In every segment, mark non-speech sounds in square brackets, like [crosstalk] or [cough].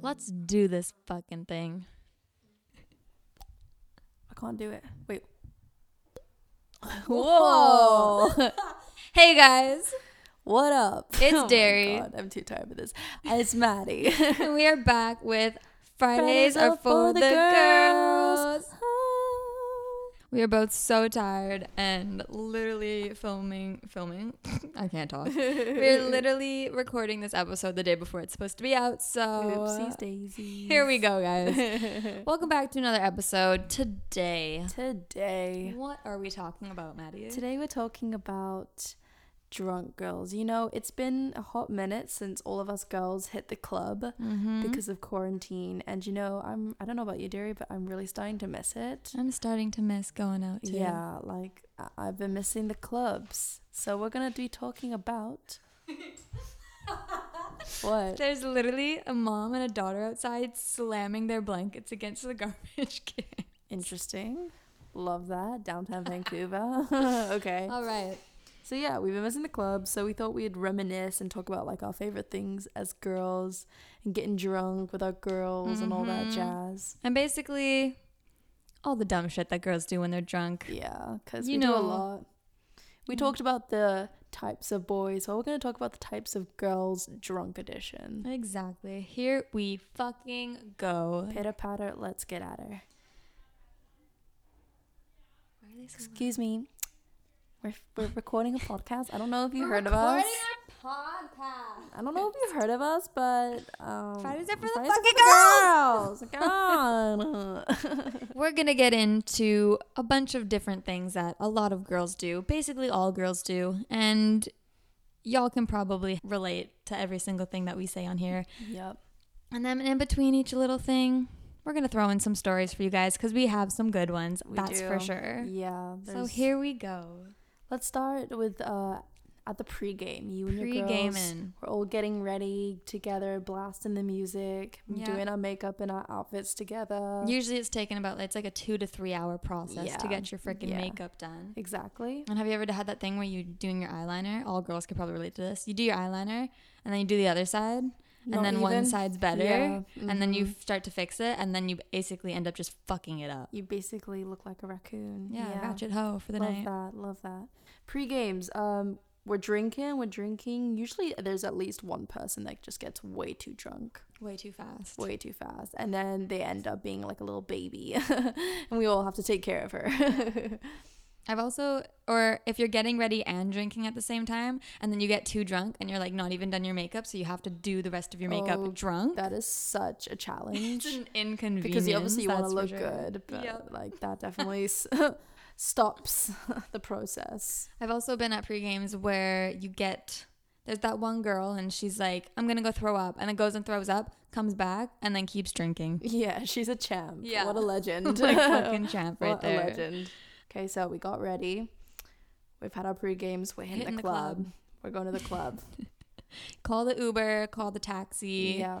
Let's do this fucking thing. I can't do it. Wait. Whoa. [laughs] hey guys, What up? It's [laughs] Oh Derry. God, I'm too tired for this. It's Maddie. and [laughs] we are back with Fridays are for the girls. We are both so tired and literally filming filming. [laughs] I can't talk. We're [laughs] literally recording this episode the day before it's supposed to be out. So Oopsies daisies. here we go, guys. [laughs] Welcome back to another episode. Today, Today. what are we talking about, Maddie? Today we're talking about drunk girls. You know, it's been a hot minute since all of us girls hit the club Mm-hmm. because of quarantine. And you know, I'm I don't know about you, Derry, but I'm really starting to miss it. I'm starting to miss going out too. Yeah, like I've been missing the clubs. So we're gonna be talking about [laughs] what? There's literally a mom and a daughter outside slamming their blankets against the [laughs] garbage can. Interesting. Love that. Downtown [laughs] Vancouver. okay. All right. So yeah, we've been missing the club, so we thought we'd reminisce and talk about like our favorite things as girls and getting drunk with our girls and all that Mhm. jazz. And basically, all the dumb shit that girls do when they're drunk. Yeah, because You we do know- a lot. We Mm. talked about the types of boys, so we're gonna talk about the types of girls drunk edition. Exactly. Here we fucking go. Pitter patter, let's get at her. Excuse me. We're, we're recording a podcast. I don't know if you heard of us. Recording a podcast. I don't know if you've heard of us, but um, Fridays are for the fucking girls. God. [laughs] We're gonna get into a bunch of different things that a lot of girls do. Basically, all girls do. And y'all can probably relate to every single thing that we say on here. yep. And then in between each little thing, we're gonna throw in some stories for you guys because we have some good ones. We that's for sure. Yeah. So here we go. Let's start with uh at the pregame. You and your girls Pre-gaming. we're all getting ready together, blasting the music, Yeah. doing our makeup and our outfits together. Usually it's taken about it's like a two to three hour process Yeah. to get your freaking Yeah. makeup done. exactly. And have you ever had that thing where you're doing your eyeliner? All girls could probably relate to this. You do your eyeliner and then you do the other side, Not and then one side's better, Yeah, and then you mhm. start to fix it, and then you basically end up just fucking it up. you basically look like a raccoon. Yeah, ratchet hoe for the love night. that. Love that. Pre games. Um, we're drinking. We're drinking. Usually, there's at least one person that just gets way too drunk, Way too fast. way too fast, and then they end up being like a little baby, [laughs] and we all have to take care of her. [laughs] I've also, or if you're getting ready and drinking at the same time, and then you get too drunk and you're like not even done your makeup, so you have to do the rest of your makeup Oh, drunk. that is such a challenge [laughs] It's an inconvenience. because you obviously want to look sure. good, but Yep. like that [laughs] definitely s- [laughs] stops the process. I've also been at pre games where you get there's that one girl and she's like, I'm gonna go throw up, and then goes and throws up, comes back, and then keeps drinking. Yeah, she's a champ. Yeah. what a legend. like fucking champ right what there. a legend. Okay, so we got ready. We've had our pre games. We're hitting, Hitting the, the club. club. We're going to the club. [laughs] Call the Uber, call the taxi. yeah.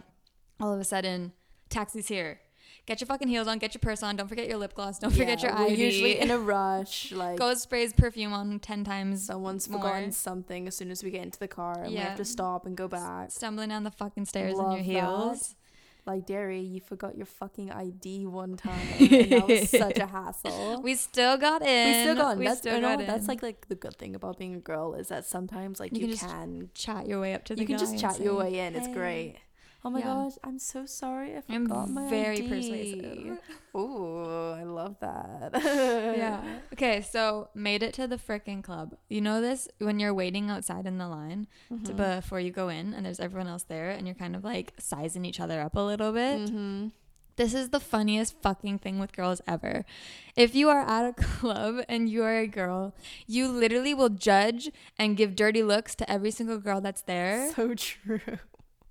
All of a sudden, taxi's here. Get your fucking heels on, get your purse on, don't forget your lip gloss, don't forget your Yeah, ID. usually in a [laughs] rush. Like Go sprays perfume on ten times. someone's more. forgotten something as soon as we get into the car, and we have to stop and go back. Stumbling down the fucking stairs in your heels. Like Derry, you forgot your fucking ID one [laughs] time, and that was such a hassle. We still got in. We still got in. We That's, still got that's like like the good thing about being a girl is that sometimes like You you, can can chat your way up to the you can just chat your way in. It's great. Oh my Yeah. gosh, I'm so sorry. I I'm my very ID. persuasive. Ooh, I love that. yeah. [laughs] Okay, so made it to the frickin' club. You know this when you're waiting outside in the line to, Mhm. before you go in, and there's everyone else there, and you're kind of like sizing each other up a little bit. Mhm. This is the funniest fucking thing with girls ever. If you are at a [laughs] club and you are a girl, you literally will judge and give dirty looks to every single girl that's there So true.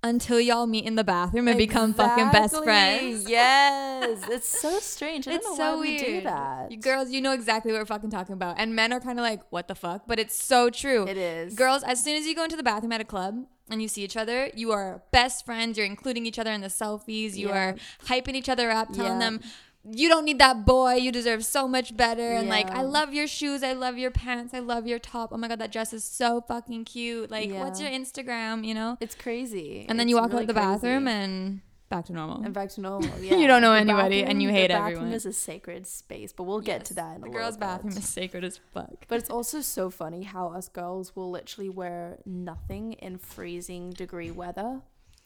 Until y'all meet in the bathroom and become fucking best friends. Yes, [laughs] it's so strange. I It's don't know so why we weird. do that. You girls, you know exactly what we're fucking talking about. And men are kind of like, what the fuck? But it's so true. It is. Girls, as soon as you go into the bathroom at a club and you see each other, you are best friends. You're including each other in the selfies. You Yeah. are hyping each other up, telling Yeah. them you don't need that boy. You deserve so much better. And like, I love your shoes. I love your pants. I love your top. Oh my God, that dress is so fucking cute. Like, what's your Instagram, you know? It's crazy. And then It's you walk really out the bathroom crazy. and back to normal. and back to normal. [laughs] Yeah. You don't know The anybody and you hate hate the bathroom everyone. is a sacred space, but we'll get to that in The girls' bathroom bit. is sacred as fuck. But it's also so funny how us girls will literally wear nothing in freezing degree weather.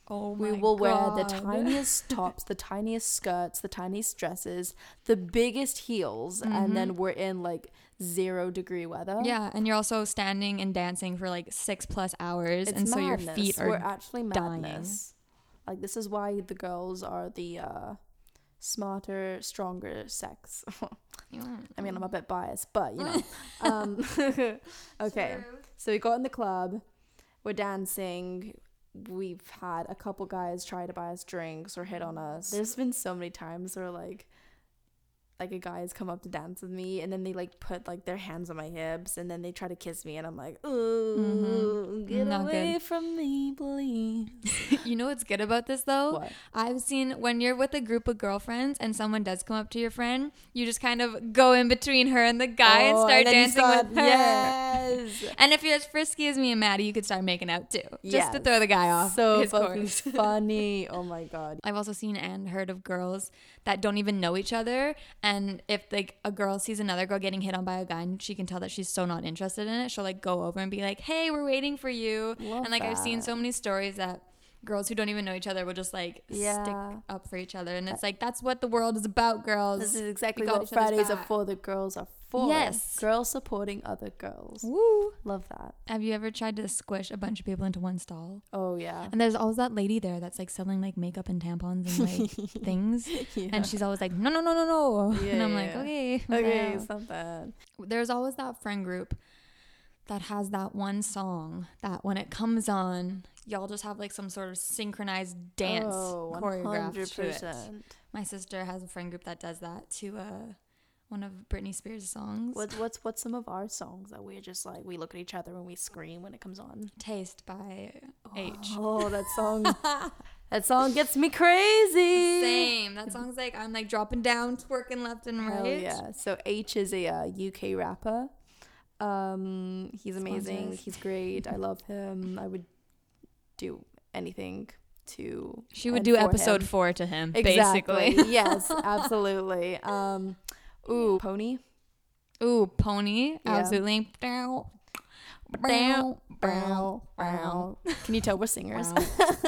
Oh We will wear the tiniest tops, the tiniest skirts, the tiniest dresses, the biggest heels, and then we're in like zero degree weather. Mm-hmm. Yeah, and you're also standing and dancing for like six plus hours, It's and so your madness. feet we're are. actually dying. Like this is why the girls are the uh, smarter, stronger sex. [laughs] I mean, I'm a bit biased, but you know. [laughs] um, [laughs] okay, so we got in the club, we're dancing. We've had a couple guys try to buy us drinks or hit on us. There's been so many times where like, like a guy has come up to dance with me, and then they like put like their hands on my hips, and then they try to kiss me, and I'm like, ooh, get Mm-hmm. Not away good. from me, please. [laughs] you know what's good about this though? What? I've seen when you're with a group of girlfriends and someone does come up to your friend, you just kind of go in between her and the guy and Oh, start then you dancing start- with her. Yes. [laughs] And if you're as frisky as me and Maddie, you could start making out too, just to throw the guy off So fucking funny. Oh my god. [laughs] I've also seen and heard of girls that don't even know each other, and if like a girl sees another girl getting hit on by a guy, and she can tell that she's so not interested in it, she'll like go over and be like, "Hey, we're waiting for you." Love and like I've seen so many stories that girls who don't even know each other will just like stick up for each other, and it's like that's what the world is about, girls. This is exactly what Fridays are for. The girls are for. Yes. Girls supporting other girls. Woo! Love that. Have you ever tried to squish a bunch of people into one stall? Oh yeah. And there's always that lady there that's like selling like makeup and tampons and like [laughs] things. yeah. And she's always like, no, no, no, no, no. Yeah, and I'm yeah, like, okay. Okay, it's not bad. There's always that friend group that has that one song that when it comes on, y'all just have like some sort of synchronized dance oh, choreographed to it. My sister has a friend group that does that to uh, one of Britney Spears' songs. What's what's what's some of our songs that we're just like we look at each other and we scream when it comes on? Taste by Aitch. Oh, that song. [laughs] that song gets me crazy. Same. That song's like I'm like dropping down, twerking left and right. Hell right. yeah. So Aitch is a uh, UK rapper. Um, he's amazing. Sponsors. He's great. I love him. I would do anything to. She would do episode him. four to him, Exactly. basically. yes, [laughs] absolutely. Um, ooh, pony. Ooh, pony. Yeah. Absolutely. Bow, bow, bow, bow. Can you tell we're singers?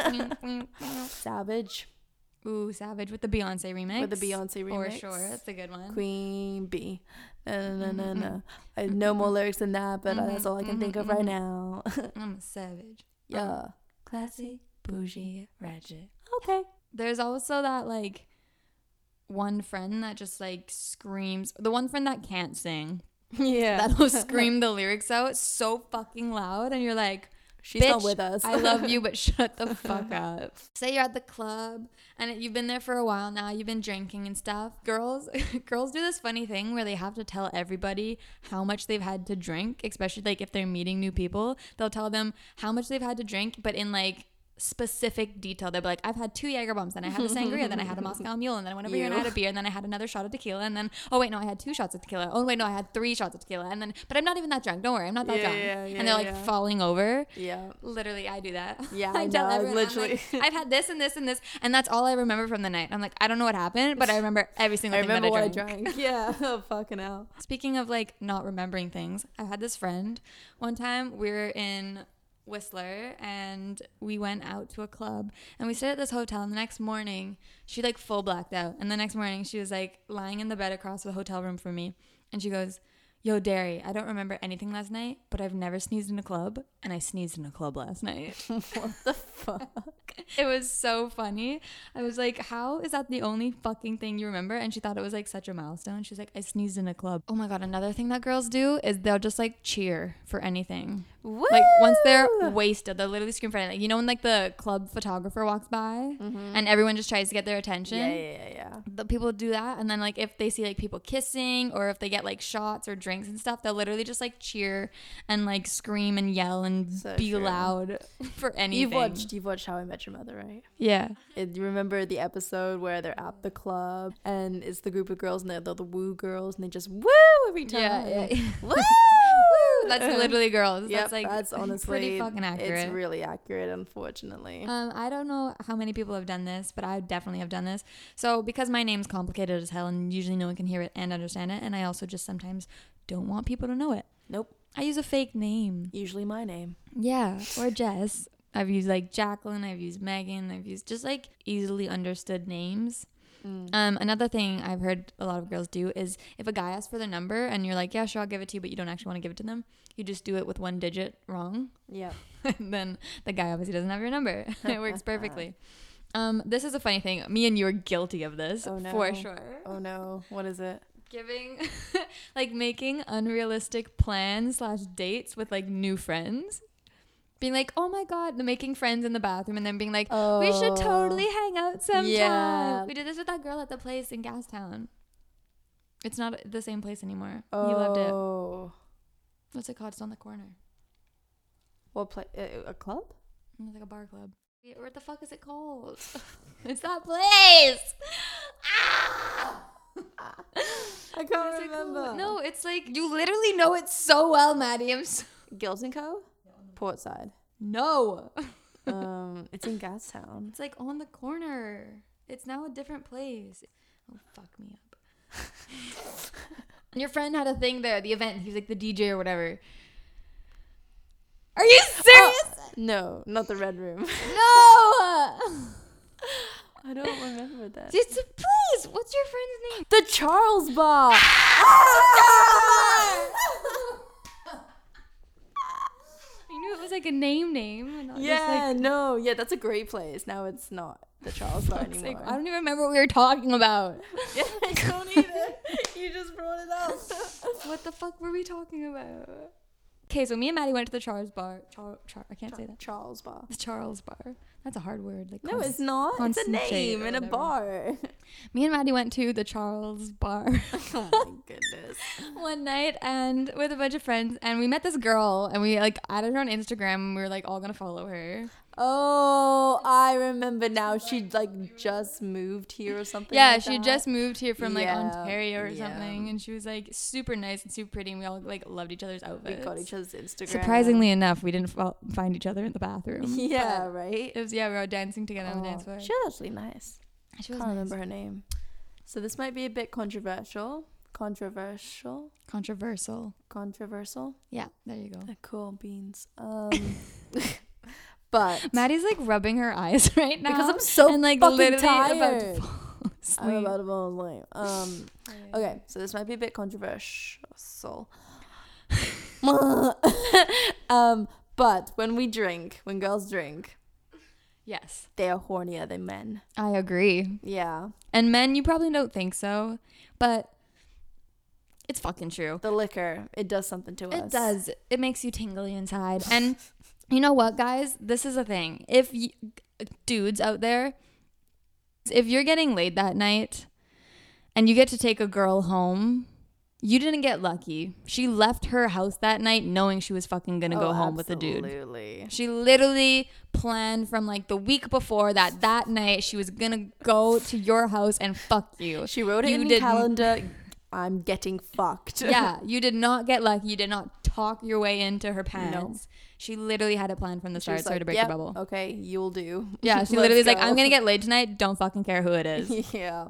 [laughs] Savage Ooh, Savage with the Beyonce remix. with the Beyonce remix. For sure. That's a good one. Queen na, na, na, Mm-hmm. I have no more lyrics than that, but uh, that's all I can Mhm, think of mhm, right mhm. now. [laughs] I'm a savage. yeah. Classy, bougie, ratchet. Okay. There's also that like one friend that just like screams. The one friend that can't sing. [laughs] Yeah. That'll scream [laughs] the lyrics out so fucking loud, and you're like, She's not with us. I love you, but [laughs] shut the fuck up. Say you're at the club and you've been there for a while now, you've been drinking and stuff. Girls girls do this funny thing where they have to tell everybody how much they've had to drink, especially like if they're meeting new people. They'll tell them how much they've had to drink, but in like specific detail. They'll be like, I've had two Jaeger bombs, then I had a sangria, then I had a [laughs] Moscow mule, and then I went over here and I had a beer, and then I had another shot of tequila, and then oh wait, no, I had two shots of tequila. Oh wait, no, I had three shots of tequila, and then but I'm not even that drunk. Don't worry, I'm not that Yeah, drunk. yeah, yeah, and they're like falling over. Yeah. Literally, I do that. [laughs] Yeah, I I tell know, everyone, literally. like, [laughs] I've had this and this and this, and that's all I remember from the night. I'm like, I don't know what happened, but I remember every single I thing remember that I what I drank. drank. Yeah. Oh, fucking hell. Speaking of like not remembering things, I had this friend. One time we were in Whistler and we went out to a club and we stayed at this hotel. And the next morning, she like full blacked out. And the next morning, she was like lying in the bed across the hotel room from me, and she goes. Yo, Derry, I don't remember anything last night, but I've never sneezed in a club, and I sneezed in a club last night. [laughs] what the fuck? It was so funny. I was like, How is that the only fucking thing you remember? And she thought it was like such a milestone. She's like, I sneezed in a club. Oh my God. Another thing that girls do is they'll just like cheer for anything. Woo! Like once they're wasted, they'll literally scream for anything. You know, when like the club photographer walks by and everyone just tries to get their attention? Mm-hmm. Yeah, yeah, yeah, yeah. The people do that. And then like if they see like people kissing or if they get like shots or drinks drinks and stuff, they'll literally just like cheer and like scream and yell and So be true. loud [laughs] for anything. You've watched you've watched How I Met Your Mother, right? Yeah. It, you remember the episode where they're at the club and it's the group of girls and they're, they're the woo girls and they just woo every time. Yeah, yeah. [laughs] [laughs] Woo! That's literally girls. Yep, that's like that's honestly pretty fucking accurate. It's really accurate, unfortunately. Um, I don't know how many people have done this, but I definitely have done this. So because my name's complicated as hell, and usually no one can hear it and understand it, and I also just sometimes don't want people to know it. nope. I use a fake name. Usually my name. Yeah, [laughs] or Jess. I've used like Jacqueline. I've used Megan. I've used just like easily understood names. Um, another thing I've heard a lot of girls do is if a guy asks for their number and you're like, yeah, sure, I'll give it to you, but you don't actually want to give it to them, you just do it with one digit wrong. Yeah. [laughs] and then the guy obviously doesn't have your number. [laughs] it works perfectly. Um, this is a funny thing. Me and you are guilty of this Oh, no. for sure. Oh no. What is it? Giving, [laughs] like, making unrealistic plans slash dates with like new friends. Being like, oh my god, the making friends in the bathroom, and then being like, we should Oh. totally hang out sometime. Yeah. We did this with that girl at the place in Gastown. It's not the same place anymore. Oh. You loved it. What's it called? It's on the corner. What play? A, a club? It's like a bar club. What the fuck is it called? [laughs] it's that place. Ah! [laughs] I can't it remember. No, it's like you literally know it so well, Maddie. I'm so- [laughs] Gills and Co. Portside. no. [laughs] Um, it's in Gastown. It's like on the corner. It's now a different place. Oh fuck me up. and your friend had a thing there, the event. He was like the DJ or whatever. Are you serious? No, not the Red Room. No. I don't remember that. It's a place. What's your friend's name? The Charles Bar. [laughs] I knew it was like a name name. And not just yeah, like, no, yeah, that's a great place. Now it's not the Charles Bar it's anymore. like, I don't even remember what we were talking about. [laughs] yeah, I don't either. you just brought it up. [laughs] what the fuck were we talking about? Okay, so me and Maddie went to the Charles Bar. Char, Char, I can't say that. Charles Bar. The Charles Bar. That's a hard word. Like No, it's not. It's a name in a bar. Me and Maddie went to the Charles Bar [laughs] oh my [laughs] goodness. one night and with a bunch of friends, and we met this girl, and we like added her on Instagram, and we were like all gonna follow her. Oh, I remember now. She like just moved here or something. Yeah, like she that. just moved here from like Yeah, Ontario or yeah. something, and she was like super nice and super pretty, and we all like loved each other's outfits. We got each other's Instagram. Surprisingly enough, we didn't fo- find each other in the bathroom. [laughs] Yeah, right. It was yeah, we were all dancing together on the dance Oh, floor. She was actually nice. She was Can't nice. remember her name. So this might be a bit controversial. Controversial. Controversial. Controversial. Yeah, there you go. Uh, Cool beans. Um, [laughs] [laughs] but Maddie's like rubbing her eyes [laughs] right now because I'm so and like fucking literally tired. about to fall [laughs] I'm about to fall asleep. Um, [laughs] okay, so this might be a bit controversial. um, but when we drink, when girls drink, Yes, they are hornier than men. I agree. Yeah, And men, you probably don't think so, but it's fucking true. the liquor it does something to us. It does. It makes you tingly inside. And you know what, guys? This is a thing. If you, dudes out there, if you're getting laid that night and you get to take a girl home, you didn't get lucky. She left her house that night knowing she was fucking gonna go Oh, home with a dude. She literally planned from like the week before that that night she was gonna go to your house and fuck you. She wrote it You in the calendar. I'm getting fucked. yeah, [laughs] you did not get lucky. You did not talk your way into her pants. No. She literally had a plan from the start. Sorry like, to break "Yep, your bubble. Okay, you'll do. Yeah, [laughs] she literally was like. I'm gonna get [laughs] laid tonight. Don't fucking care who it is. yeah.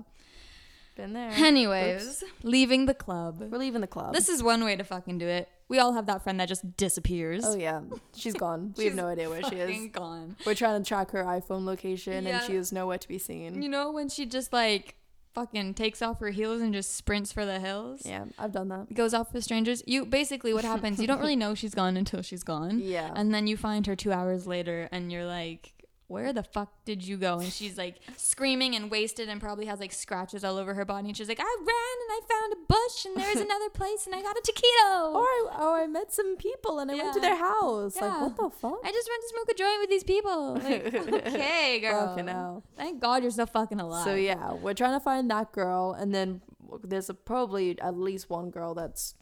Been there. Anyways, leaving the club. We're leaving the club. This is one way to fucking do it. We all have that friend that just disappears. oh yeah, she's gone. We have no idea where she is. gone. We're trying to track her iPhone location, Yeah. and she is nowhere to be seen. You know when she just like fucking takes off her heels and just sprints for the hills? Yeah, I've done that. Goes off with strangers. You basically what happens, you don't really [laughs] know she's gone until she's gone. Yeah. And then you find her two hours later and you're like, where the fuck did you go? And she's like screaming and wasted and probably has like scratches all over her body. And she's like, I ran and I found a bush and there's [laughs] another place and I got a taquito. or I, or I met some people and I went to their house. Yeah. Like what the fuck? I just went to smoke a joint with these people. Like, [laughs] okay, girl. Fucking hell. Thank God you're still fucking alive. So yeah, we're trying to find that girl, and then there's a, probably at least one girl that's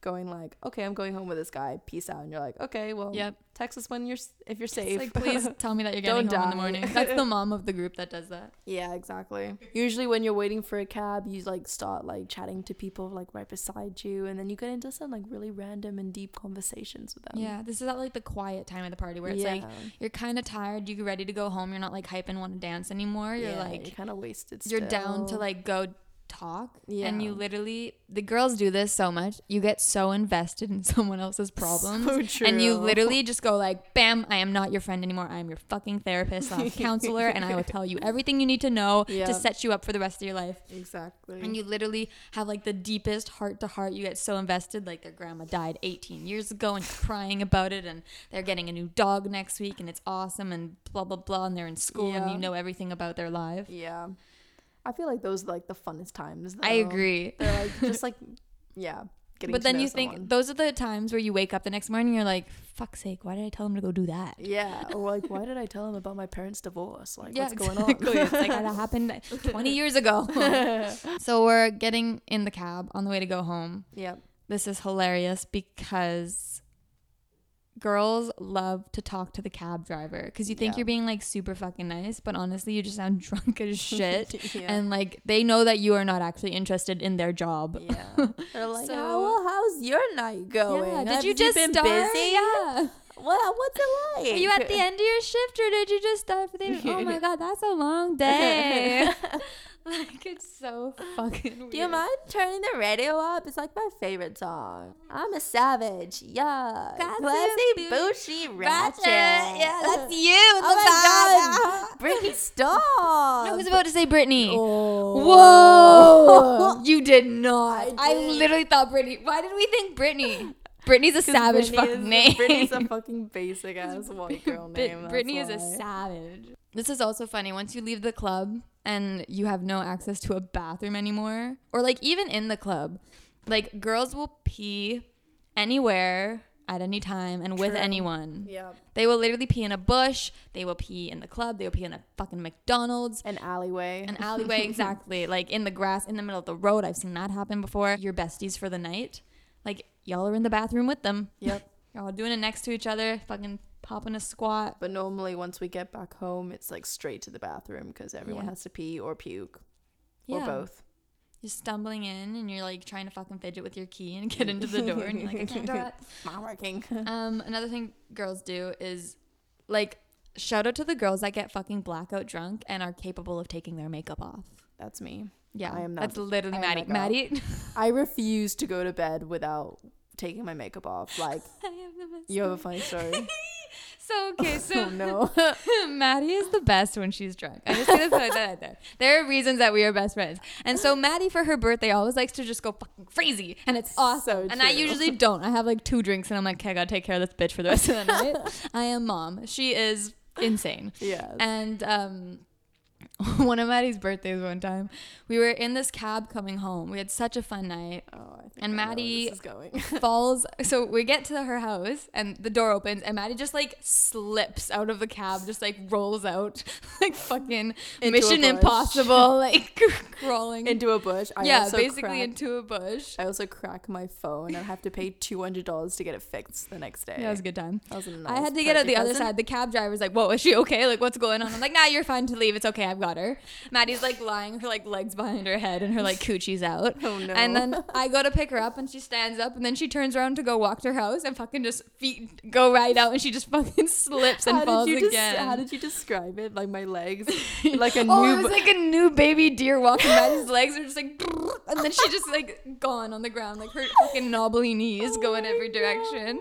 going like, okay, I'm going home with this guy. Peace out. And you're like, okay, well, Yep. text us when you're if you're safe. It's like, please [laughs] tell me that you're getting Don't home in the morning. That's the [laughs] mom of the group that does that. yeah, exactly. Usually when you're waiting for a cab, you like start like chatting to people like right beside you, and then you get into some like really random and deep conversations with them. Yeah, this is at like the quiet time of the party where it's like you're kind of tired, you're ready to go home, you're not like hype and want to dance anymore. You're Yeah, like you're kind of wasted. you're down to like go talk Yeah. and you literally the girls do this so much you get so invested in [laughs] someone else's problems So true. and you literally just go like bam i am not your friend anymore i am your fucking therapist slash [laughs] counselor and i will tell you everything you need to know Yeah. to set you up for the rest of your life exactly. and you literally have like the deepest heart to heart you get so invested like their grandma died 18 years ago and crying about it and they're getting a new dog next week and it's awesome and blah blah blah and they're in school and you know everything about their life yeah, I feel like those are like the funnest times. i agree They're like [laughs] just like yeah. Getting but then you think those are the times where you wake up the next morning and you're like fuck's sake why did i tell him to go do that Yeah, or like, why [laughs] did I tell him about my parents' divorce? Like, yeah what's going on? it's like that [laughs] happened 20 years ago so we're getting in the cab on the way to go home yep. this is hilarious because girls love to talk to the cab driver because you think Yeah. you're being like super fucking nice but honestly you just sound [laughs] drunk as [laughs] shit yeah. and like they know that you are not actually interested in their job yeah. [laughs] They're like, oh, So- "How- well, how's your night going? yeah did Have you just been start busy? yeah Well, what's it like? Are you at the end of your shift or did you just start for the Oh my god, that's a long day. [laughs] like it's so fucking weird. Do you mind turning the radio up? It's like my favorite song. I'm a savage. Yeah. Classy bougie, Ratchet. ratchet. Yeah, that's [laughs] you. Oh my god. Britney Stop. [laughs] I was about to say Brittany. Oh. Whoa! you did not. I I, literally thought Brittany. Why did we think Brittany? Brittany's a savage Britney fucking is, name. Britney's a fucking basic ass white girl name. Brittany is a savage. This is also funny. Once you leave the club and you have no access to a bathroom anymore, or like even in the club, like girls will pee anywhere at any time and with True. anyone. Yeah. They will literally pee in a bush. They will pee in the club. They will pee in a fucking McDonald's. An alleyway. An alleyway, [laughs] exactly. Like in the grass, in the middle of the road. I've seen that happen before. Your besties for the night. Like y'all are in the bathroom with them. Yep. [laughs] Y'all doing it next to each other, fucking popping a squat. But normally, once we get back home, it's like straight to the bathroom because everyone Yeah. has to pee or puke Yeah. or both. You're stumbling in and you're like trying to fucking fidget with your key and get into the door and you're like, I can't do it. [laughs] Not working. [laughs] Um, another thing girls do is like shout out to the girls that get fucking blackout drunk and are capable of taking their makeup off. That's me. Yeah, I am not- That's literally I am Maddie. that girl. Maddie, I refuse to go to bed without taking my makeup off. Like, [laughs] I have the best. you have a funny story. So okay, [laughs] oh so no. [laughs] Maddie is the best when she's drunk. I'm just gonna put that out there. [laughs] There are reasons that we are best friends, and so Maddie for her birthday always likes to just go fucking crazy, and it's awesome. So and I usually don't. I have like two drinks, and I'm like, okay, I gotta take care of this bitch for the rest of the night. I am mom. She is insane. yes. And um, [laughs] one of Maddie's birthdays one time, we were in this cab coming home. We had such a fun night. oh, I think and I Maddie- this is going. [laughs] Falls. So we get to her house, and the door opens, and Maddie just like slips out of the cab, just like rolls out, [laughs] like fucking Into Mission. Impossible, like crawling. into a bush. I yeah, basically crack- into a bush. I also crack my phone and have to pay two hundred dollars to get it fixed the next day. Yeah, it was a good time. That was a I nice had to get out the other side. The cab driver's like, "Whoa, is she okay? Like, what's going on?" I'm like, "Nah, you're fine to leave. It's okay. I've got her." Maddie's like lying, her like legs behind her head, and her like coochie's out. [laughs] Oh no. And then I go to pick her up, and she stands up, and then she turns around to go walk to her house, and fucking just feet go right out, and she just fucking slips and how falls did you again. Des- how did you describe it? Like my legs, [laughs] like a oh, new. it was like a new baby deer walking. Maddie's [laughs] legs are just like, and then she just like gone on the ground, like her fucking knobbly knees Oh go in every God. direction.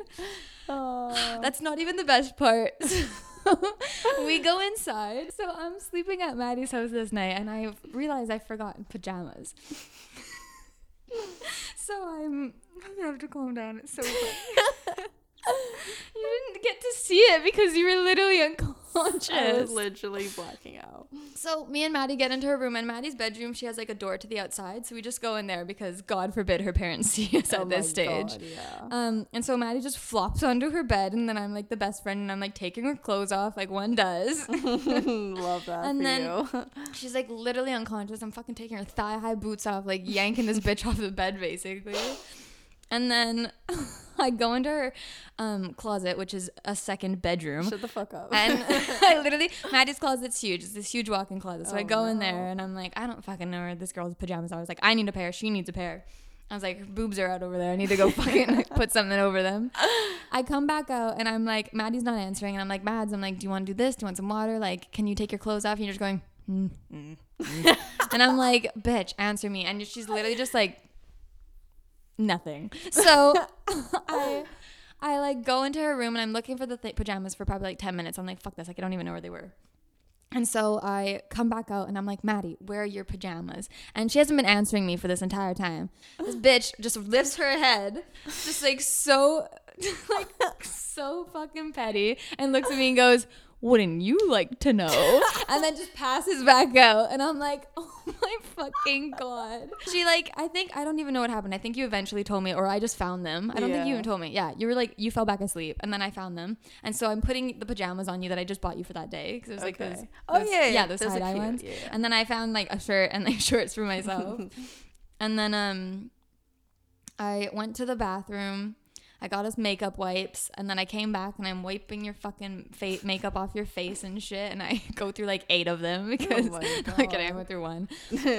Oh. [sighs] That's not even the best part. [laughs] we go [laughs] inside. So I'm sleeping at Maddie's house this night and I realize I forgot pajamas. [laughs] so I'm I have to calm down. It's so funny. you didn't get to see it because you were literally unconscious. I was literally blacking out. So me and Maddie get into her room, and Maddie's bedroom, she has like a door to the outside. So we just go in there because God forbid her parents [laughs] see us Oh at this stage. God, yeah. Um, and so Maddie just flops onto her bed, and then I'm like the best friend, and I'm like taking her clothes off, like one does. [laughs] Love that And then- you. [laughs] She's like literally unconscious. I'm fucking taking her thigh high boots off, like yanking this bitch off the bed, basically. And then [laughs] I go into her um, closet, which is a second bedroom. Shut the fuck up. And [laughs] I literally, [laughs] Maddie's closet's huge. It's this huge walk-in closet. So I Oh, go in there and I'm like, I don't fucking know where this girl's pajamas are. I was like, I need a pair. She needs a pair. I was like, her boobs are out over there. I need to go fucking put something over them. I come back out and I'm like, Maddie's not answering. And I'm like, Mads, I'm like, do you want to do this? Do you want some water? Like, can you take your clothes off? And you're just going, mm, mm, mm. and I'm like, bitch, answer me. And she's literally just like, nothing. [laughs] So [laughs] [laughs] I, I like go into her room and I'm looking for the th- pajamas for probably like 10 minutes. I'm like, fuck this. Like, I don't even know where they were. And so I come back out and I'm like, Maddie, where are your pajamas? And she hasn't been answering me for this entire time. This bitch just lifts her head, just like so, like so fucking petty, and looks at me and goes, Wouldn't you like to know? [laughs] And then just passes back out. And I'm like, [laughs] Oh my fucking God. She like, I think, I don't even know what happened. I think you eventually told me, or I just found them. I don't think you even told me. Yeah, you were like, you fell back asleep. And then I found them. And so I'm putting the pajamas on you that I just bought you for that day. Because it was like Okay. those Oh, those- yeah, yeah. yeah, those Those are tie dye ones. yeah, yeah. And then I found like a shirt and like [laughs] shorts for myself. and then um, I went to the bathroom. I got us makeup wipes, and then I came back and I'm wiping your fucking fa- makeup off your face and shit. And I [laughs] go through like eight of them [laughs] oh because Oh my [laughs] like I went through one.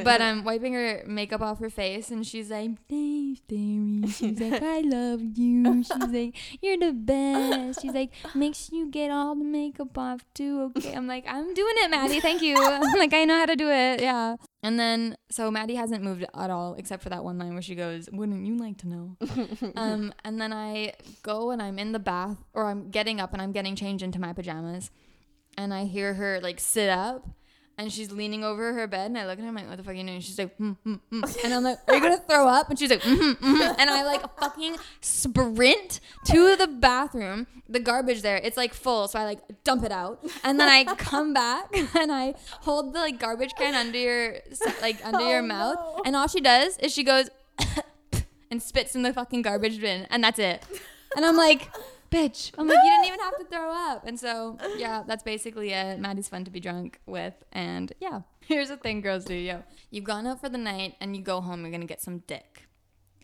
but I'm wiping her makeup off her face, and she's like, "Thanks, Derry." She's like, "I love you." She's like, "You're the best." She's like, "Make sure you get all the makeup off too." Okay, I'm like, "I'm doing it, Maddie. Thank you." I'm like, "I know how to do it." Yeah. And then so Maddie hasn't moved at all, except for that one line where she goes, "Wouldn't you like to know?" [laughs] um, and then I go and I'm in the bath, or I'm getting up and I'm getting changed into my pajamas, and I hear her like sit up. And she's leaning over her bed, and I look at her, I'm like, what the fuck are you doing? She's like, mm, mm, mm. and I'm like, are you gonna throw up? And she's like, mm, mm. [laughs] and I like fucking sprint to the bathroom. The garbage there, it's like full, so I like dump it out, and then I [laughs] come back [laughs] and I hold the like garbage can under your like under your Oh, mouth, no. and all she does is she goes and spits in the fucking garbage bin, and that's it. And I'm like, bitch. I'm like, you didn't even have to throw up. And so, yeah, that's basically it. Maddie's fun to be drunk with. And yeah, here's the thing girls do. Yo, you've gone out for the night and you go home, you're going to get some dick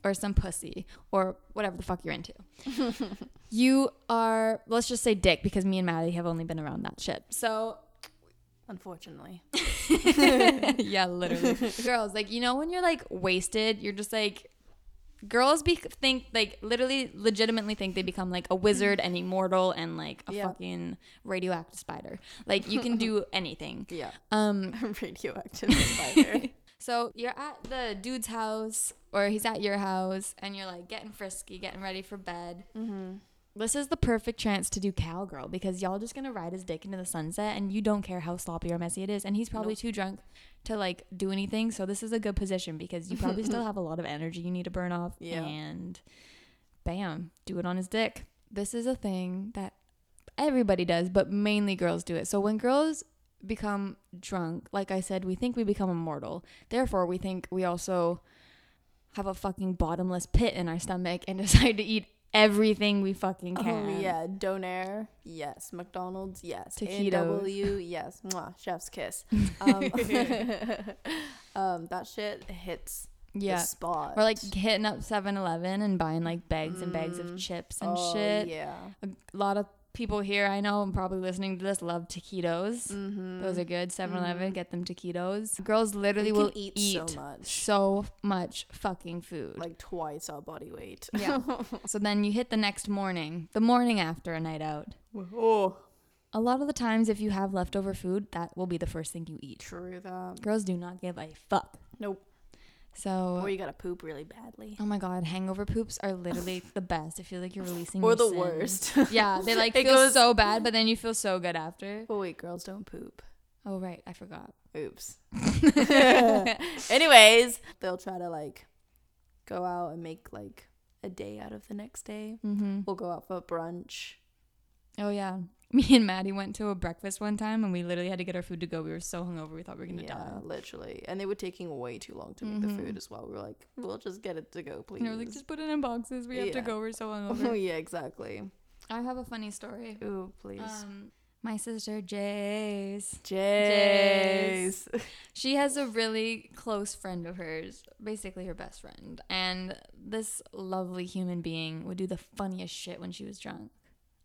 or some pussy or whatever the fuck you're into. [laughs] you are, let's just say dick because me and Maddie have only been around that shit. So, Unfortunately. [laughs] yeah, literally. [laughs] Girls, like, you know, when you're like wasted, you're just like, girls be- think like literally legitimately think they become like a wizard and immortal and like a Yeah. fucking radioactive spider like you can do [laughs] anything Yeah. um [laughs] Radioactive spider. [laughs] so you're at the dude's house or he's at your house and you're like getting frisky getting ready for bed mm-hmm. This is the perfect chance to do cowgirl because y'all just gonna ride his dick into the sunset and you don't care how sloppy or messy it is. And he's probably Nope. too drunk to like do anything. So this is a good position because you probably still [laughs] have a lot of energy you need to burn off Yeah. and bam do it on his dick. This is a thing that everybody does but mainly girls do it. So when girls become drunk like i said we think we become immortal. Therefore we think we also have a fucking bottomless pit in our stomach and [laughs] decide to eat everything we fucking can. Oh yeah, Donair, yes. McDonald's, yes. Taquitos. Yes. Mwah, chef's kiss. [laughs] Um, [laughs] [laughs] um, that shit hits Yeah. the spot. Or like hitting up 7 Eleven and buying like bags and bags of Mm. chips and oh, shit. Yeah. A lot of people here I know and probably listening to this love taquitos. Mm-hmm. Those are good. 7 Eleven, Mhm. get them taquitos. Girls literally will eat, eat, so much, so much fucking food. like twice our body weight. Yeah. [laughs] so then you hit the next morning, the morning after a night out. oh, A lot of the times, if you have leftover food, that will be the first thing you eat. true that. Girls do not give a fuck. Nope. So, Or you gotta poop really badly. oh my god, hangover poops are literally the best. I feel like you're releasing Or the worst. [laughs] Yeah, they [laughs] like feel goes- so bad, but then you feel so good after. Oh wait, girls don't poop. Oh right, I forgot. Oops. [laughs] Anyways, they'll try to like go out and make like a day out of the next day. Mm-hmm. We'll go out for brunch. Oh yeah, [laughs] me and Maddie went to a breakfast one time, and we literally had to get our food to go. We were so hungover, we thought we were gonna yeah, die. literally. And they were taking way too long to make the Mhm. food as well. We were like, we'll just get it to go, please. And they were like, just put it in boxes. We have to go. We're so [laughs] hungover. oh yeah, exactly. I have a funny story. Ooh, please. Um, My sister Jace. Jace. She has a really close friend of hers, basically her best friend. And this lovely human being would do the funniest shit when she was drunk.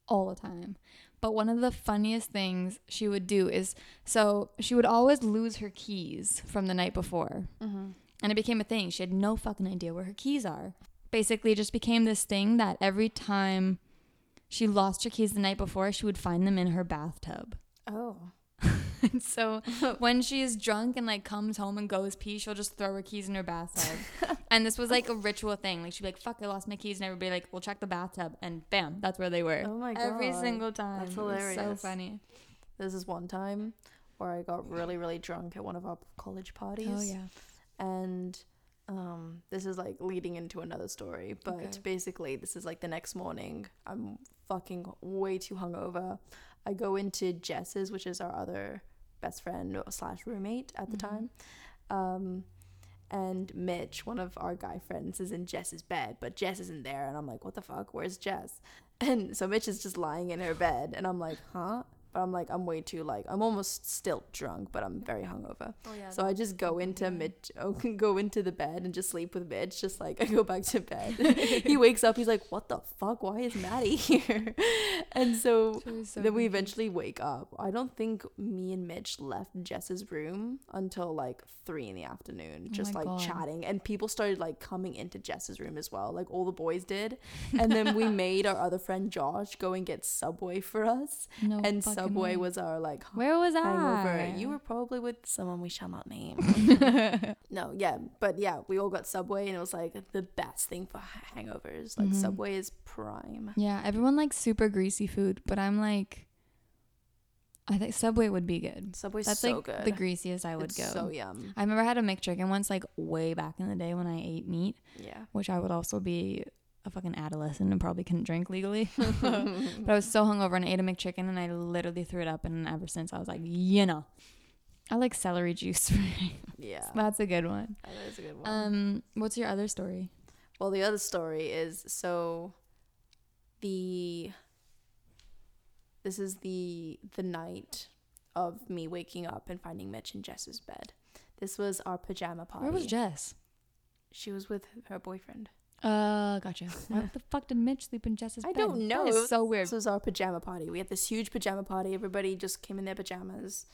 All the time. But one of the funniest things she would do is so she would always lose her keys from the night before. Mm-hmm. And it became a thing. She had no fucking idea where her keys are. Basically, it just became this thing that every time she lost her keys the night before, she would find them in her bathtub. Oh. [laughs] and so [laughs] when she is drunk and like comes home and goes pee, she'll just throw her keys in her bathtub. [laughs] and this was like a ritual thing. Like she'd be like, "Fuck, I lost my keys," and everybody like, "We'll check the bathtub," and bam, that's where they were. Oh my god. Every single time. That's was so funny. This is one time where I got really, really drunk at one of our college parties. Oh yeah. and um this is like leading into another story but Okay. basically this is like the next morning i'm fucking way too hungover i go into jess's which is our other best friend slash roommate at the Mhm. time. Um and mitch one of our guy friends is in jess's bed but jess isn't there. And i'm like what the fuck? Where's jess? [laughs] And so mitch is just lying in her bed. And i'm like huh but i'm like i'm way too like i'm almost still drunk but i'm very hungover Oh yeah. so I just go into Mitch, [laughs] oh, [laughs] go into the bed and just sleep with Mitch. Just like I go back to bed. [laughs] he wakes up. He's like, "What the fuck? Why is Maddie here?" and so so then we eventually wake up. I don't think me and Mitch left Jess's room until like three in the afternoon, Oh just my like God. chatting. And people started like coming into Jess's room as well. Like all the boys did. And then we made our other friend Josh go and get Subway for us. No and Subway way. was our like Where was I? You were probably with someone we shall not name. [laughs] no, yeah, but yeah, we all got Subway, and it was like the best thing for hangovers. Like Mhm. Subway is prime. Yeah, everyone likes super greasy food, but I'm like, I think Subway would be good. Subway's That's so like good. the greasiest I would it's go. so yum. I remember I had a McChicken once, like way back in the day when I ate meat, Yeah. which I would also be a fucking adolescent and probably couldn't drink legally. [laughs] [laughs] but I was so hungover and I ate a McChicken and I literally threw it up. And ever since I was like, you know, I like celery juice. [laughs] yeah. That's a good one. That is a good one. Um, what's your other story? well, the other story is so the this is the the night of me waking up and finding Mitch in Jess's bed. This was our pajama party. Where was Jess? She was with her boyfriend. Uh, gotcha. Why the fuck did Mitch sleep in Jess's bed? I bed? don't know. That is so weird. This was our pajama party. We had this huge pajama party. Everybody just came in their pajamas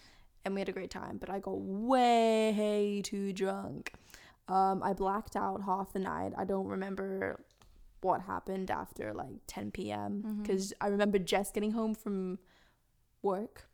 and we had a great time. But I got way too drunk. Um, I blacked out half the night. I don't remember what happened after like 10 p.m. Because I remember Jess getting home from work.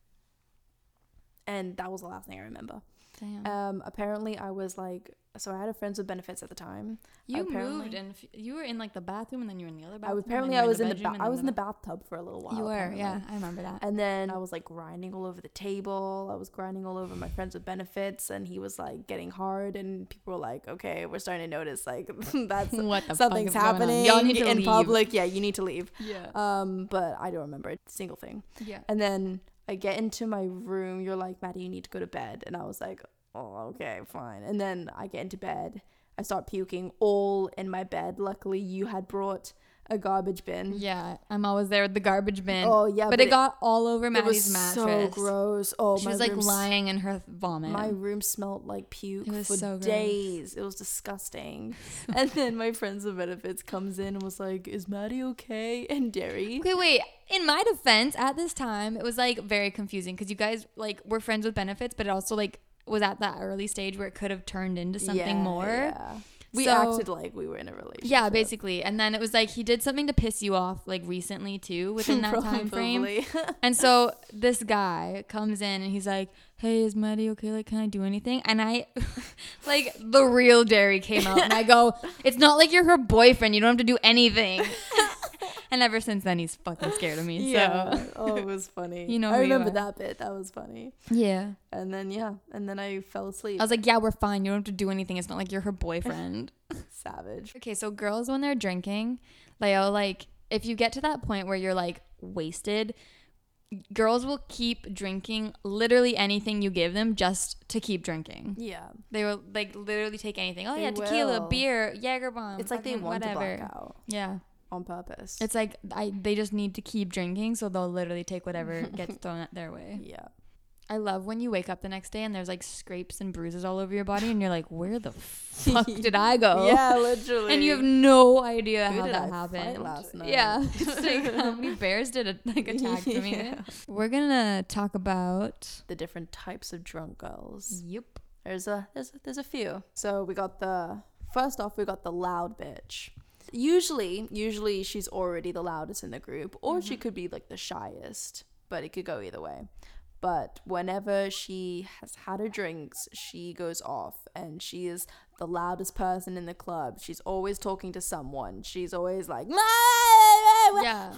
And that was the last thing I remember. Damn. Um, apparently, I was like, so I had a friends with benefits at the time. you moved and f- you were in like the bathroom and then you were in the other I bathroom. was, apparently I was in the bedroom ba- I was in the bathtub for a little while. You were, apparently. yeah. I remember that. And then I was like grinding all over the table. I was grinding all over my friends with benefits, and he was like getting hard. And people were like, "Okay, we're starting to notice like [laughs] that's [laughs] what something's fuck is going on? happening Y'all need to in leave. public. Yeah, you need to leave." Yeah. Um, but I don't remember a single thing. yeah. And then I get into my room. You're like, "Maddie, you need to go to bed," and I was like, "Oh, okay, fine." And then I get into bed. I start puking all in my bed. Luckily, you had brought a garbage bin. Yeah, I'm always there with the garbage bin. Oh yeah, but, it, got all over Maddie's it was mattress. so gross. Oh, she was like lying in her vomit. My room smelled like puke It for so days. It was disgusting. [laughs] and then my friends of benefits comes in and was like, "Is Maddie okay?" And Derry. Okay, wait. In my defense, at this time, it was like very confusing because you guys like were friends with benefits, but it also like was at that early stage where it could have turned into something Yeah, more. yeah. We So- acted like we were in a relationship. Yeah, basically. And then it was like he did something to piss you off like recently too within [laughs] that time frame. [laughs] And so this guy comes in and he's like, "Hey, is Maddie okay? Like, can I do anything?" And I, [laughs] like, the real Derry came out, and I go, "It's not like you're her boyfriend. You don't have to do anything." And ever since then, he's fucking scared of me. [laughs] yeah. So oh, it was funny. [laughs] You know I remember that bit. That was funny. yeah, And then yeah, and then I fell asleep. I was like, "Yeah, we're fine. You don't have to do anything. It's not like you're her boyfriend." [laughs] savage. okay, so girls when they're drinking, Leo, like, if you get to that point where you're like wasted. Girls will keep drinking literally anything you give them just to keep drinking. Yeah. They will like literally take anything. Oh They yeah, tequila, will. beer, Jager bomb. It's like they want whatever. to black out. Yeah, on purpose. It's like I they just need to keep drinking, so they'll literally take whatever [laughs] gets thrown at their way. yeah. I love when you wake up the next day and there's like scrapes and bruises all over your body, and you're like, "Where the fuck [laughs] did I go?" Yeah, [laughs] literally. and you have no idea Who how that I happened last night? Yeah, it's like how many bears did it like attack me? We're gonna talk about. the different types of drunk girls. Yep. There's a there's there's a few. So we got the first off we got the loud bitch. Usually, usually she's already the loudest in the group, or she mm-hmm. could be like the shyest, but it could go either way. But whenever she has had her drinks, she goes off and she is the loudest person in the club. She's always talking to someone. She's always like, Yeah.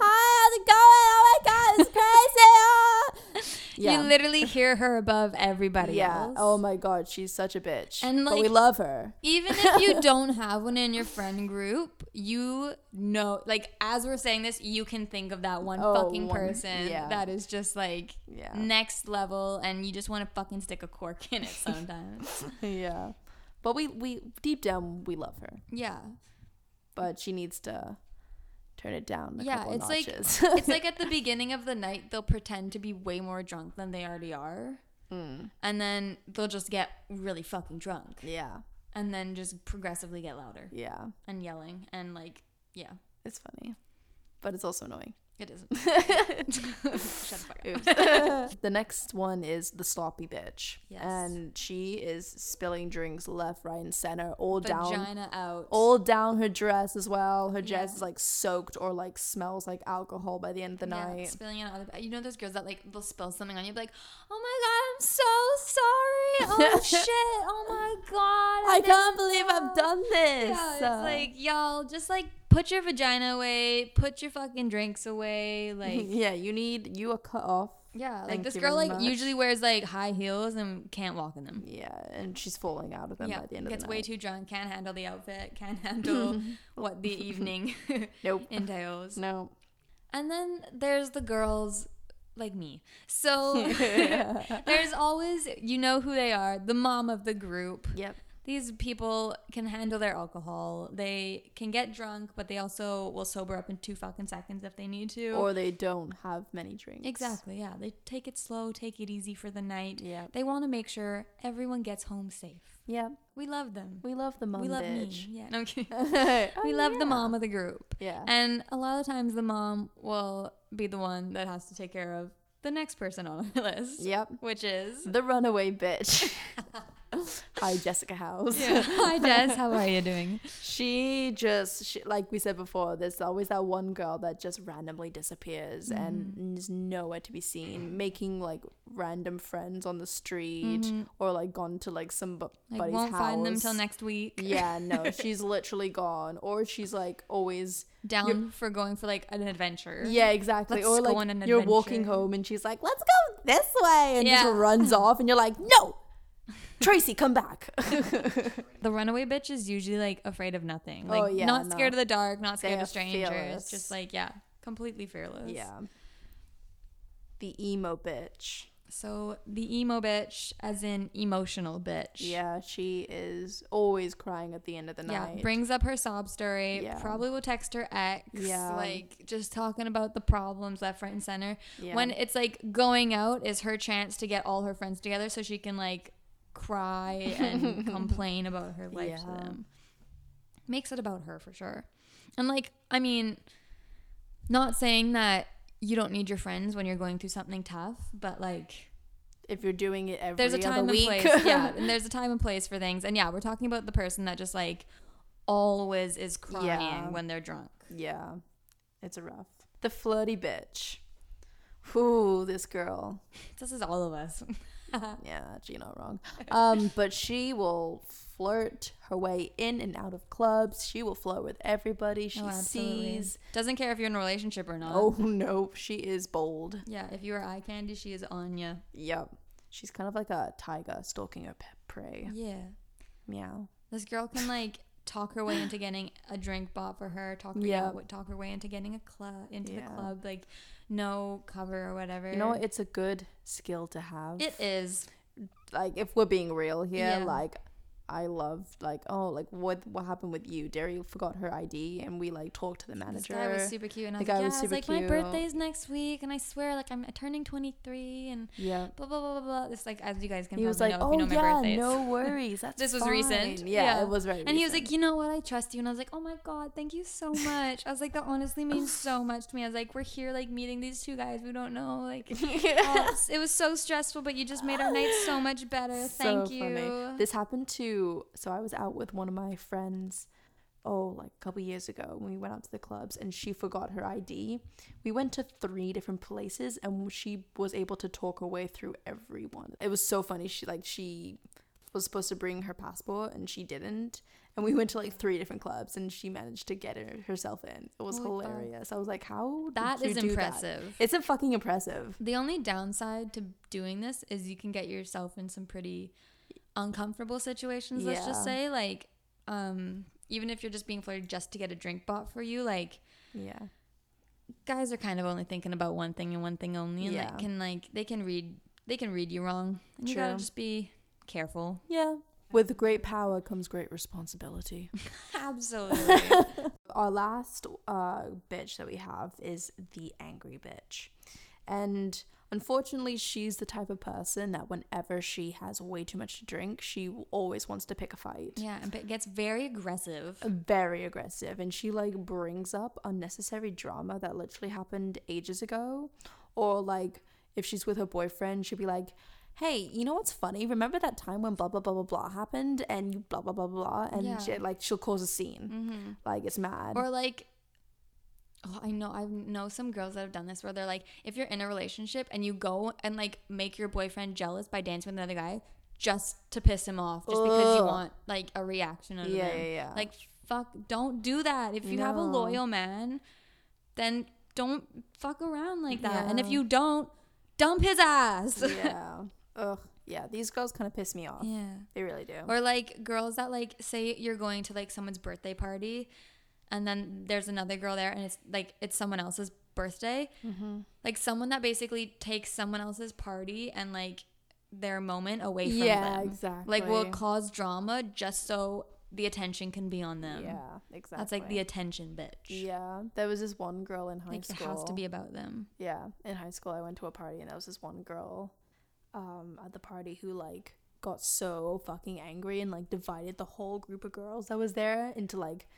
Hi, how's it going? Oh my god, it's crazy. Oh. [laughs] You literally hear her above everybody Yeah. else. Oh my god, she's such a bitch. And, but we love her. Even if you [laughs] don't have one in your friend group, you know, like as we're saying this, you can think of that one Oh, fucking one- person yeah. that is just like Yeah. next level, and you just want to fucking stick a cork in it [laughs] sometimes. yeah. But we we deep down we love her. yeah, But she needs to turn it down a yeah. couple It's like [laughs] it's like at the [laughs] beginning of the night, they'll pretend to be way more drunk than they already are, Mm, and then they'll just get really fucking drunk, yeah. and then just progressively get louder Yeah. and yelling and like, yeah, It's funny. But it's also annoying. It isn't. [laughs] [laughs] [laughs] Shut the fuck up. the next one is the sloppy bitch. Yes. And she is spilling drinks left, right, and center, all down Vagina out. all down her dress as well. Her dress Yeah. is like soaked or like smells like alcohol by the end of the Yeah, night. spilling it on other. You know those girls that like they'll spill something on you, be like, "Oh my god, I'm so sorry. Oh shit. Oh my god. I didn't can't believe I've done this. Yeah, it's Uh, like y'all just like put your vagina away, put your fucking drinks away, [laughs] like. yeah, you need you are cut off. Yeah, like Thank this girl like much. usually wears like high heels and can't walk in them. Yeah, and she's falling out of them yeah, by the end of the night. Gets way too drunk, can't handle the outfit, can't [laughs] handle what the evening [laughs] Nope. entails. No. And then there's the girls like me. So there's always, you know who they are, the mom of the group. Yep. These people can handle their alcohol. They can get drunk, but they also will sober up in two fucking seconds if they need to. Or they don't have many drinks. exactly, yeah. They take it slow, take it easy for the night. Yep. They want to make sure everyone gets home safe. Yep. We love them. We love the mom we love bitch. me. Yeah, no, I'm kidding. [laughs] [laughs] Oh, we love the mom of the group. Yeah. And a lot of times the mom will be the one that has to take care of the next person on the [laughs] list. Yep. Which is The runaway bitch. [laughs] Hi, Jessica House. [laughs] Hi Jess, how are you doing? [laughs] She just, she, like we said before, there's always that one girl that just randomly disappears Mm-hmm. and is nowhere to be seen, [clears throat] making like random friends on the street Mhm. or like gone to like somebody's Like won't house. find them till next week. Yeah, no, she's literally gone. Or she's like always, Down for going for like an adventure. yeah, exactly. Let's or like you're walking home and she's like, let's go this way. And Yeah. just runs off and you're like, no, Tracy, come back. [laughs] The runaway bitch is usually like afraid of nothing. Oh, like Oh, yeah, not no. scared of the dark, not scared are of strangers. fearless. Just like yeah, completely fearless. yeah. The emo bitch. So the emo bitch, as in emotional bitch. Yeah, she is always crying at the end of the night. Yeah, brings up her sob story. Yeah. Probably will text her ex. Yeah. Like just talking about the problems left, right, and center. yeah. When it's like going out is her chance to get all her friends together so she can like cry [laughs] and complain about her life to them. Makes it about her for sure. And like, I mean, not saying that you don't need your friends when you're going through something tough, but like if you're doing it every there's a other time and week. place. [laughs] Yeah, and there's a time and place for things. And yeah, we're talking about the person that just like always is crying Yeah. when they're drunk. yeah. It's a rough. The flirty bitch. Ooh, this girl. [laughs] This is all of us. [laughs] Yeah, you're not wrong. [laughs] Um, but she will flirt her way in and out of clubs. She will flirt with everybody she Oh, sees. Doesn't care if you're in a relationship or not. Oh [laughs] no, she is bold. Yeah, if you are eye candy, she is on you. Yep. She's kind of like a tiger stalking her prey. Yeah. Meow. This girl can like talk her way into getting a drink bought for her, talk her Yeah. yeah. talk her way into getting a club into Yeah. the club, like no cover or whatever. You know? It's a good skill to have. it is. like if we're being real here, Yeah. like I loved like oh like what what happened with you? Derry forgot her ID and we like talked to the manager. Guy was super cute and I was like, yeah, was, I was like my birthday's next week and I swear like I'm turning 23 and yeah blah blah blah blah blah. This like as you guys can he was like know oh you know oh, yeah no [laughs] worries that's this was fine. recent yeah, yeah, it was very and recent. he was like you know what I trust you and I was like oh my god thank you so [laughs] much I was like that honestly [laughs] means so much to me I was like we're here like meeting these two guys we don't know like uh, yeah. oh, it was so stressful but you just made our night so much better so thank you funny. this happened to so I was out with one of my friends oh like a couple years ago when we went out to the clubs and she forgot her ID. We went to three different places and she was able to talk her way through everyone. It was so funny. She like she was supposed to bring her passport and she didn't. And we went to like three different clubs and she managed to get her, herself in. It was oh hilarious. I was like, how that is impressive. That? It's a fucking impressive. The only downside to doing this is you can get yourself in some pretty uncomfortable situations let's just say like um even if you're just being flirted just to get a drink bought for you like yeah. guys are kind of only thinking about one thing and one thing only and yeah. they can like they can read they can read you wrong and you gotta just be careful. Yeah. With great power comes great responsibility. [laughs] [laughs] Absolutely. Our last uh bitch that we have is the angry bitch and Unfortunately, she's the type of person that whenever she has way too much to drink, she always wants to pick a fight. Yeah, and it gets very aggressive. Very aggressive. And she like brings up unnecessary drama that literally happened ages ago. Or like if she's with her boyfriend, she'd be like, hey, you know what's funny? Remember that time when blah blah blah blah blah happened and you blah blah blah blah and yeah. she, like she'll cause a scene. Mm-hmm. Like it's mad. Or like oh, I know I know some girls that have done this where they're like, if you're in a relationship and you go and like make your boyfriend jealous by dancing with another guy just to piss him off, just because you want like a reaction out of yeah, him. Yeah, yeah. Like fuck, don't do that. If you have a loyal man, then don't fuck around like that. And if you don't, dump his ass. yeah. [laughs] Ugh. Yeah, these girls kind of piss me off. Yeah. They really do. Or like girls that like say you're going to like someone's birthday party and then there's another girl there and it's like it's someone else's birthday. Mm-hmm. like someone that basically takes someone else's party and like their moment away from them. yeah, them. Exactly like will cause drama just so the attention can be on them. Yeah exactly that's like the attention bitch. Yeah there was this one girl in high like school it has to be about them. Yeah in high school i went to a party and there was this one girl um at the party who like got so fucking angry and like divided the whole group of girls that was there into like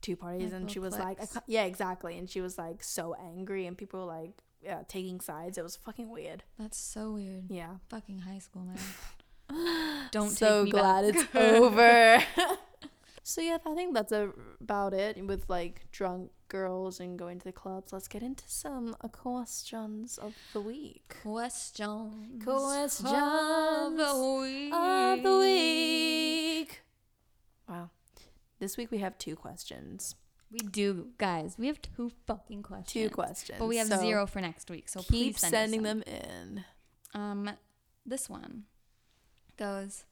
two parties, like and she was like, yeah, exactly, and she was like so angry, and people were like, yeah, taking sides. It was fucking weird. That's so weird. Yeah, fucking high school man. [laughs] Don't so glad back. it's [laughs] over. [laughs] so yeah, I think that's a, about it with like drunk girls and going to the clubs. Let's get into some uh, questions of the week. Questions. Questions of the week. Of the week. Wow. This week we have two questions. We do, guys. We have two fucking questions. Two questions. But we have so zero for next week. So keep send sending them in. Um, this one goes.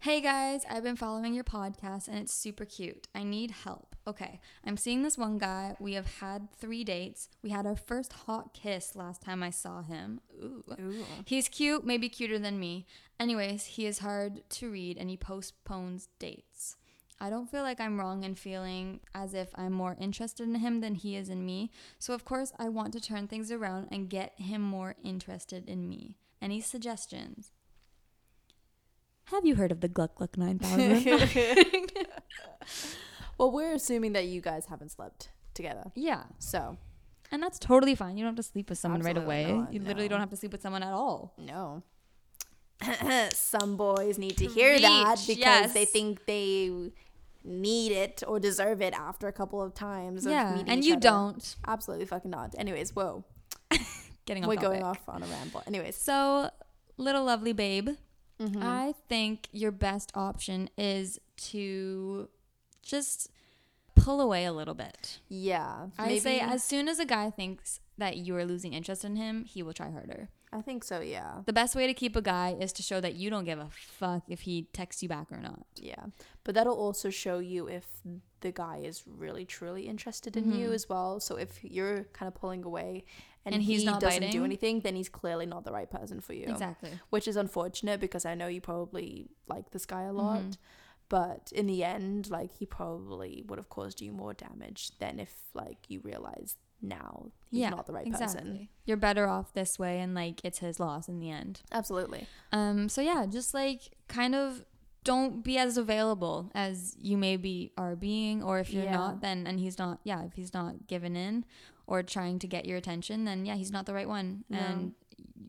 Hey guys, I've been following your podcast and it's super cute. I need help. Okay, I'm seeing this one guy. We have had three dates. We had our first hot kiss last time I saw him. Ooh. Ooh. He's cute, maybe cuter than me. Anyways, he is hard to read and he postpones dates. I don't feel like I'm wrong in feeling as if I'm more interested in him than he is in me. So, of course, I want to turn things around and get him more interested in me. Any suggestions? Have you heard of the Gluck Gluck 9000? [laughs] well, we're assuming that you guys haven't slept together. Yeah. So. And that's totally fine. You don't have to sleep with someone Absolutely right away. Not, you literally no. don't have to sleep with someone at all. No. [clears throat] Some boys need to hear Reach, that because yes. they think they need it or deserve it after a couple of times. Yeah, and you other. don't. Absolutely fucking not. Anyways, whoa. [laughs] Getting off We're going off on a ramble. Anyways. So, little lovely babe, mm-hmm. I think your best option is to just pull away a little bit. Yeah. I say as soon as a guy thinks that you are losing interest in him, he will try harder. I think so, yeah. The best way to keep a guy is to show that you don't give a fuck if he texts you back or not. Yeah. But that'll also show you if the guy is really truly interested in mm-hmm. you as well. So if you're kind of pulling away and, and he's he not doesn't biting. do anything, then he's clearly not the right person for you. Exactly. Which is unfortunate because I know you probably like this guy a lot. Mm-hmm. But in the end, like he probably would have caused you more damage than if like you realized now he's yeah, not the right exactly. person. You're better off this way and like it's his loss in the end. Absolutely. Um so yeah, just like kind of don't be as available as you maybe are being or if you're yeah. not then and he's not yeah, if he's not given in or trying to get your attention, then yeah, he's not the right one. And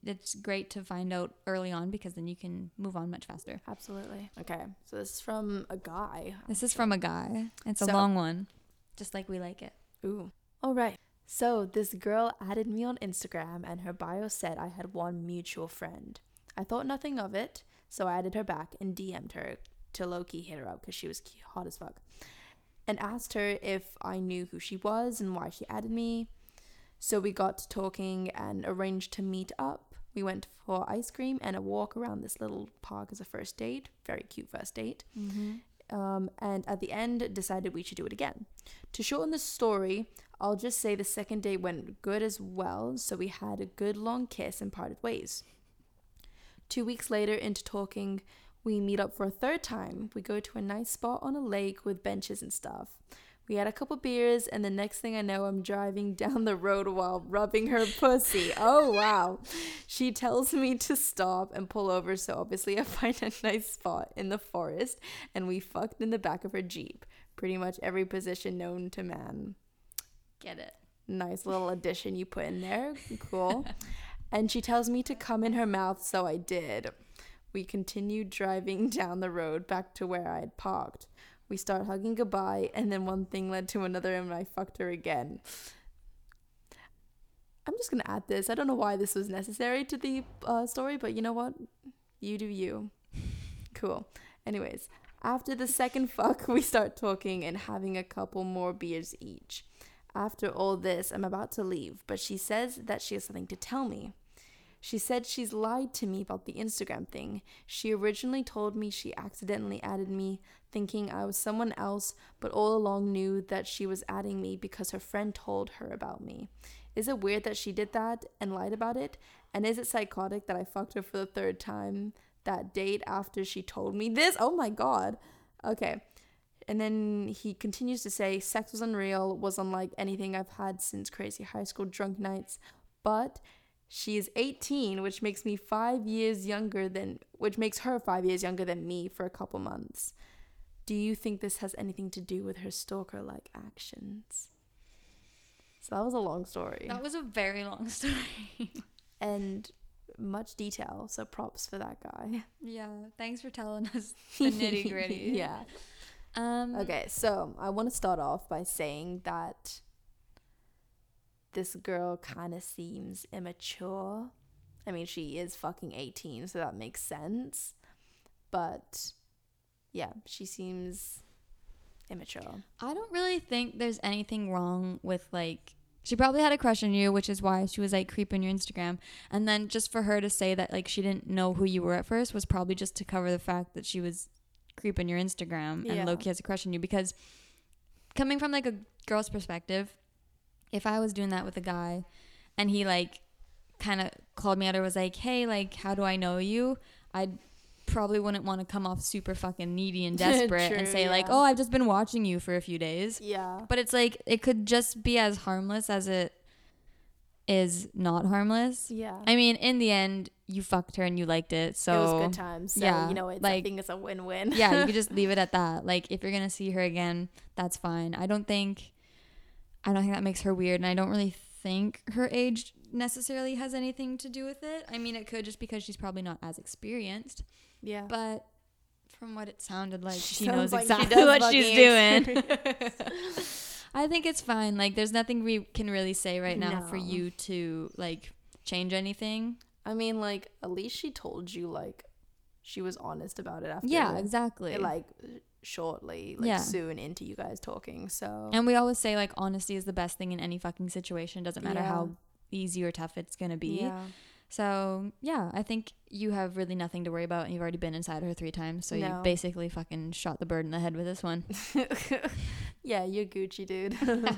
it's great to find out early on because then you can move on much faster. Absolutely. Okay. So this is from a guy. This is from a guy. It's so, a long one. Just like we like it. Ooh. All right. So this girl added me on Instagram and her bio said I had one mutual friend. I thought nothing of it, so I added her back and DM'd her to low key hit her up because she was hot as fuck and asked her if I knew who she was and why she added me. So we got to talking and arranged to meet up. We went for ice cream and a walk around this little park as a first date. Very cute first date. Mm-hmm. Um, and at the end, decided we should do it again. To shorten the story, I'll just say the second date went good as well. So we had a good long kiss and parted ways. Two weeks later, into talking, we meet up for a third time. We go to a nice spot on a lake with benches and stuff. We had a couple beers, and the next thing I know, I'm driving [laughs] down the road while rubbing her pussy. Oh, wow. She tells me to stop and pull over, so obviously I [laughs] find a nice spot in the forest, and we fucked in the back of her Jeep. Pretty much every position known to man. Get it. Nice little addition you put in there. Cool. [laughs] and she tells me to come in her mouth, so I did. We continued driving [laughs] down the road back to where I had parked. We start hugging goodbye, and then one thing led to another, and I fucked her again. I'm just gonna add this. I don't know why this was necessary to the uh, story, but you know what? You do you. Cool. Anyways, after the second [laughs] fuck, we start talking and having a couple more beers each. After all this, I'm about to leave, but she says that she has something to tell me. She said she's lied to me about the Instagram thing. She originally told me she accidentally added me thinking I was someone else, but all along knew that she was adding me because her friend told her about me. Is it weird that she did that and lied about it? And is it psychotic that I fucked her for the third time that date after she told me this? Oh my god. Okay. And then he continues to say, Sex was unreal, was unlike anything I've had since crazy high school drunk nights, but she is 18, which makes me five years younger than, which makes her five years younger than me for a couple months. Do you think this has anything to do with her stalker like actions? So that was a long story. That was a very long [laughs] story. and much detail. So props for that guy. Yeah. Thanks for telling us [laughs] the nitty gritty. yeah. Um, okay. So I want to start off by saying that this girl kind of seems immature. I mean, she is fucking 18, so that makes sense. But yeah, she seems immature. I don't really think there's anything wrong with like she probably had a crush on you, which is why she was like creeping your Instagram. And then just for her to say that like she didn't know who you were at first was probably just to cover the fact that she was creeping your Instagram yeah. and Loki has a crush on you because coming from like a girl's perspective, if I was doing that with a guy and he like kind of called me out or was like, "Hey, like how do I know you?" I'd probably wouldn't want to come off super fucking needy and [laughs] desperate True, and say yeah. like, "Oh, I've just been watching you for a few days." Yeah. But it's like it could just be as harmless as it is not harmless. Yeah. I mean, in the end, you fucked her and you liked it, so it was good times. So, yeah, you know, it's, like, I think it's a win-win. yeah, you could [laughs] just leave it at that. Like, if you're gonna see her again, that's fine. I don't think I don't think that makes her weird, and I don't really think her age necessarily has anything to do with it. I mean, it could just because she's probably not as experienced. Yeah. But from what it sounded like, she, she knows like exactly she what she's doing. [laughs] [laughs] I think it's fine. Like, there's nothing we can really say right now no. for you to like change anything. I mean, like, at least she told you like she was honest about it after. Yeah, exactly. It, like shortly, like yeah. soon into you guys talking. So And we always say like honesty is the best thing in any fucking situation. Doesn't matter yeah. how easy or tough it's gonna be. Yeah. So yeah, I think you have really nothing to worry about, and you've already been inside her three times. So No. you basically fucking shot the bird in the head with this one. [laughs] yeah, you're Gucci, dude. [laughs]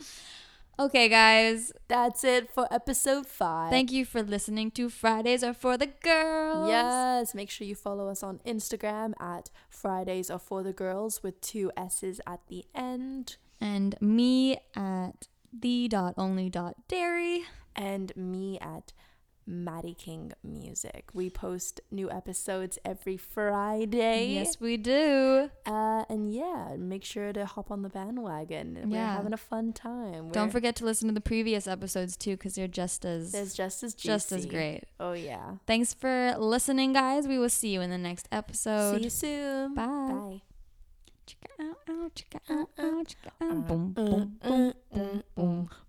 [laughs] okay, guys, That's it for episode five. thank you for listening to Fridays are for the girls. Yes, make sure you follow us on Instagram at Fridays are for the girls with two S's at the end. and me at the dot only dot dairy. and me at Maddie King Music. We post new episodes every Friday. Yes, we do. Uh, and yeah, make sure to hop on the bandwagon. We're Yeah. having a fun time. Don't forget to listen to the previous episodes too, because they're just as There's just as juicy. just as great. Oh yeah. Thanks for listening, guys. We will see you in the next episode. See you soon. Bye. Bye. Chicka ow ow, chicka ow ow, chicka ow. Uh, Boom, boom, boom, boom, boom, uh, uh, uh, uh, uh, boom,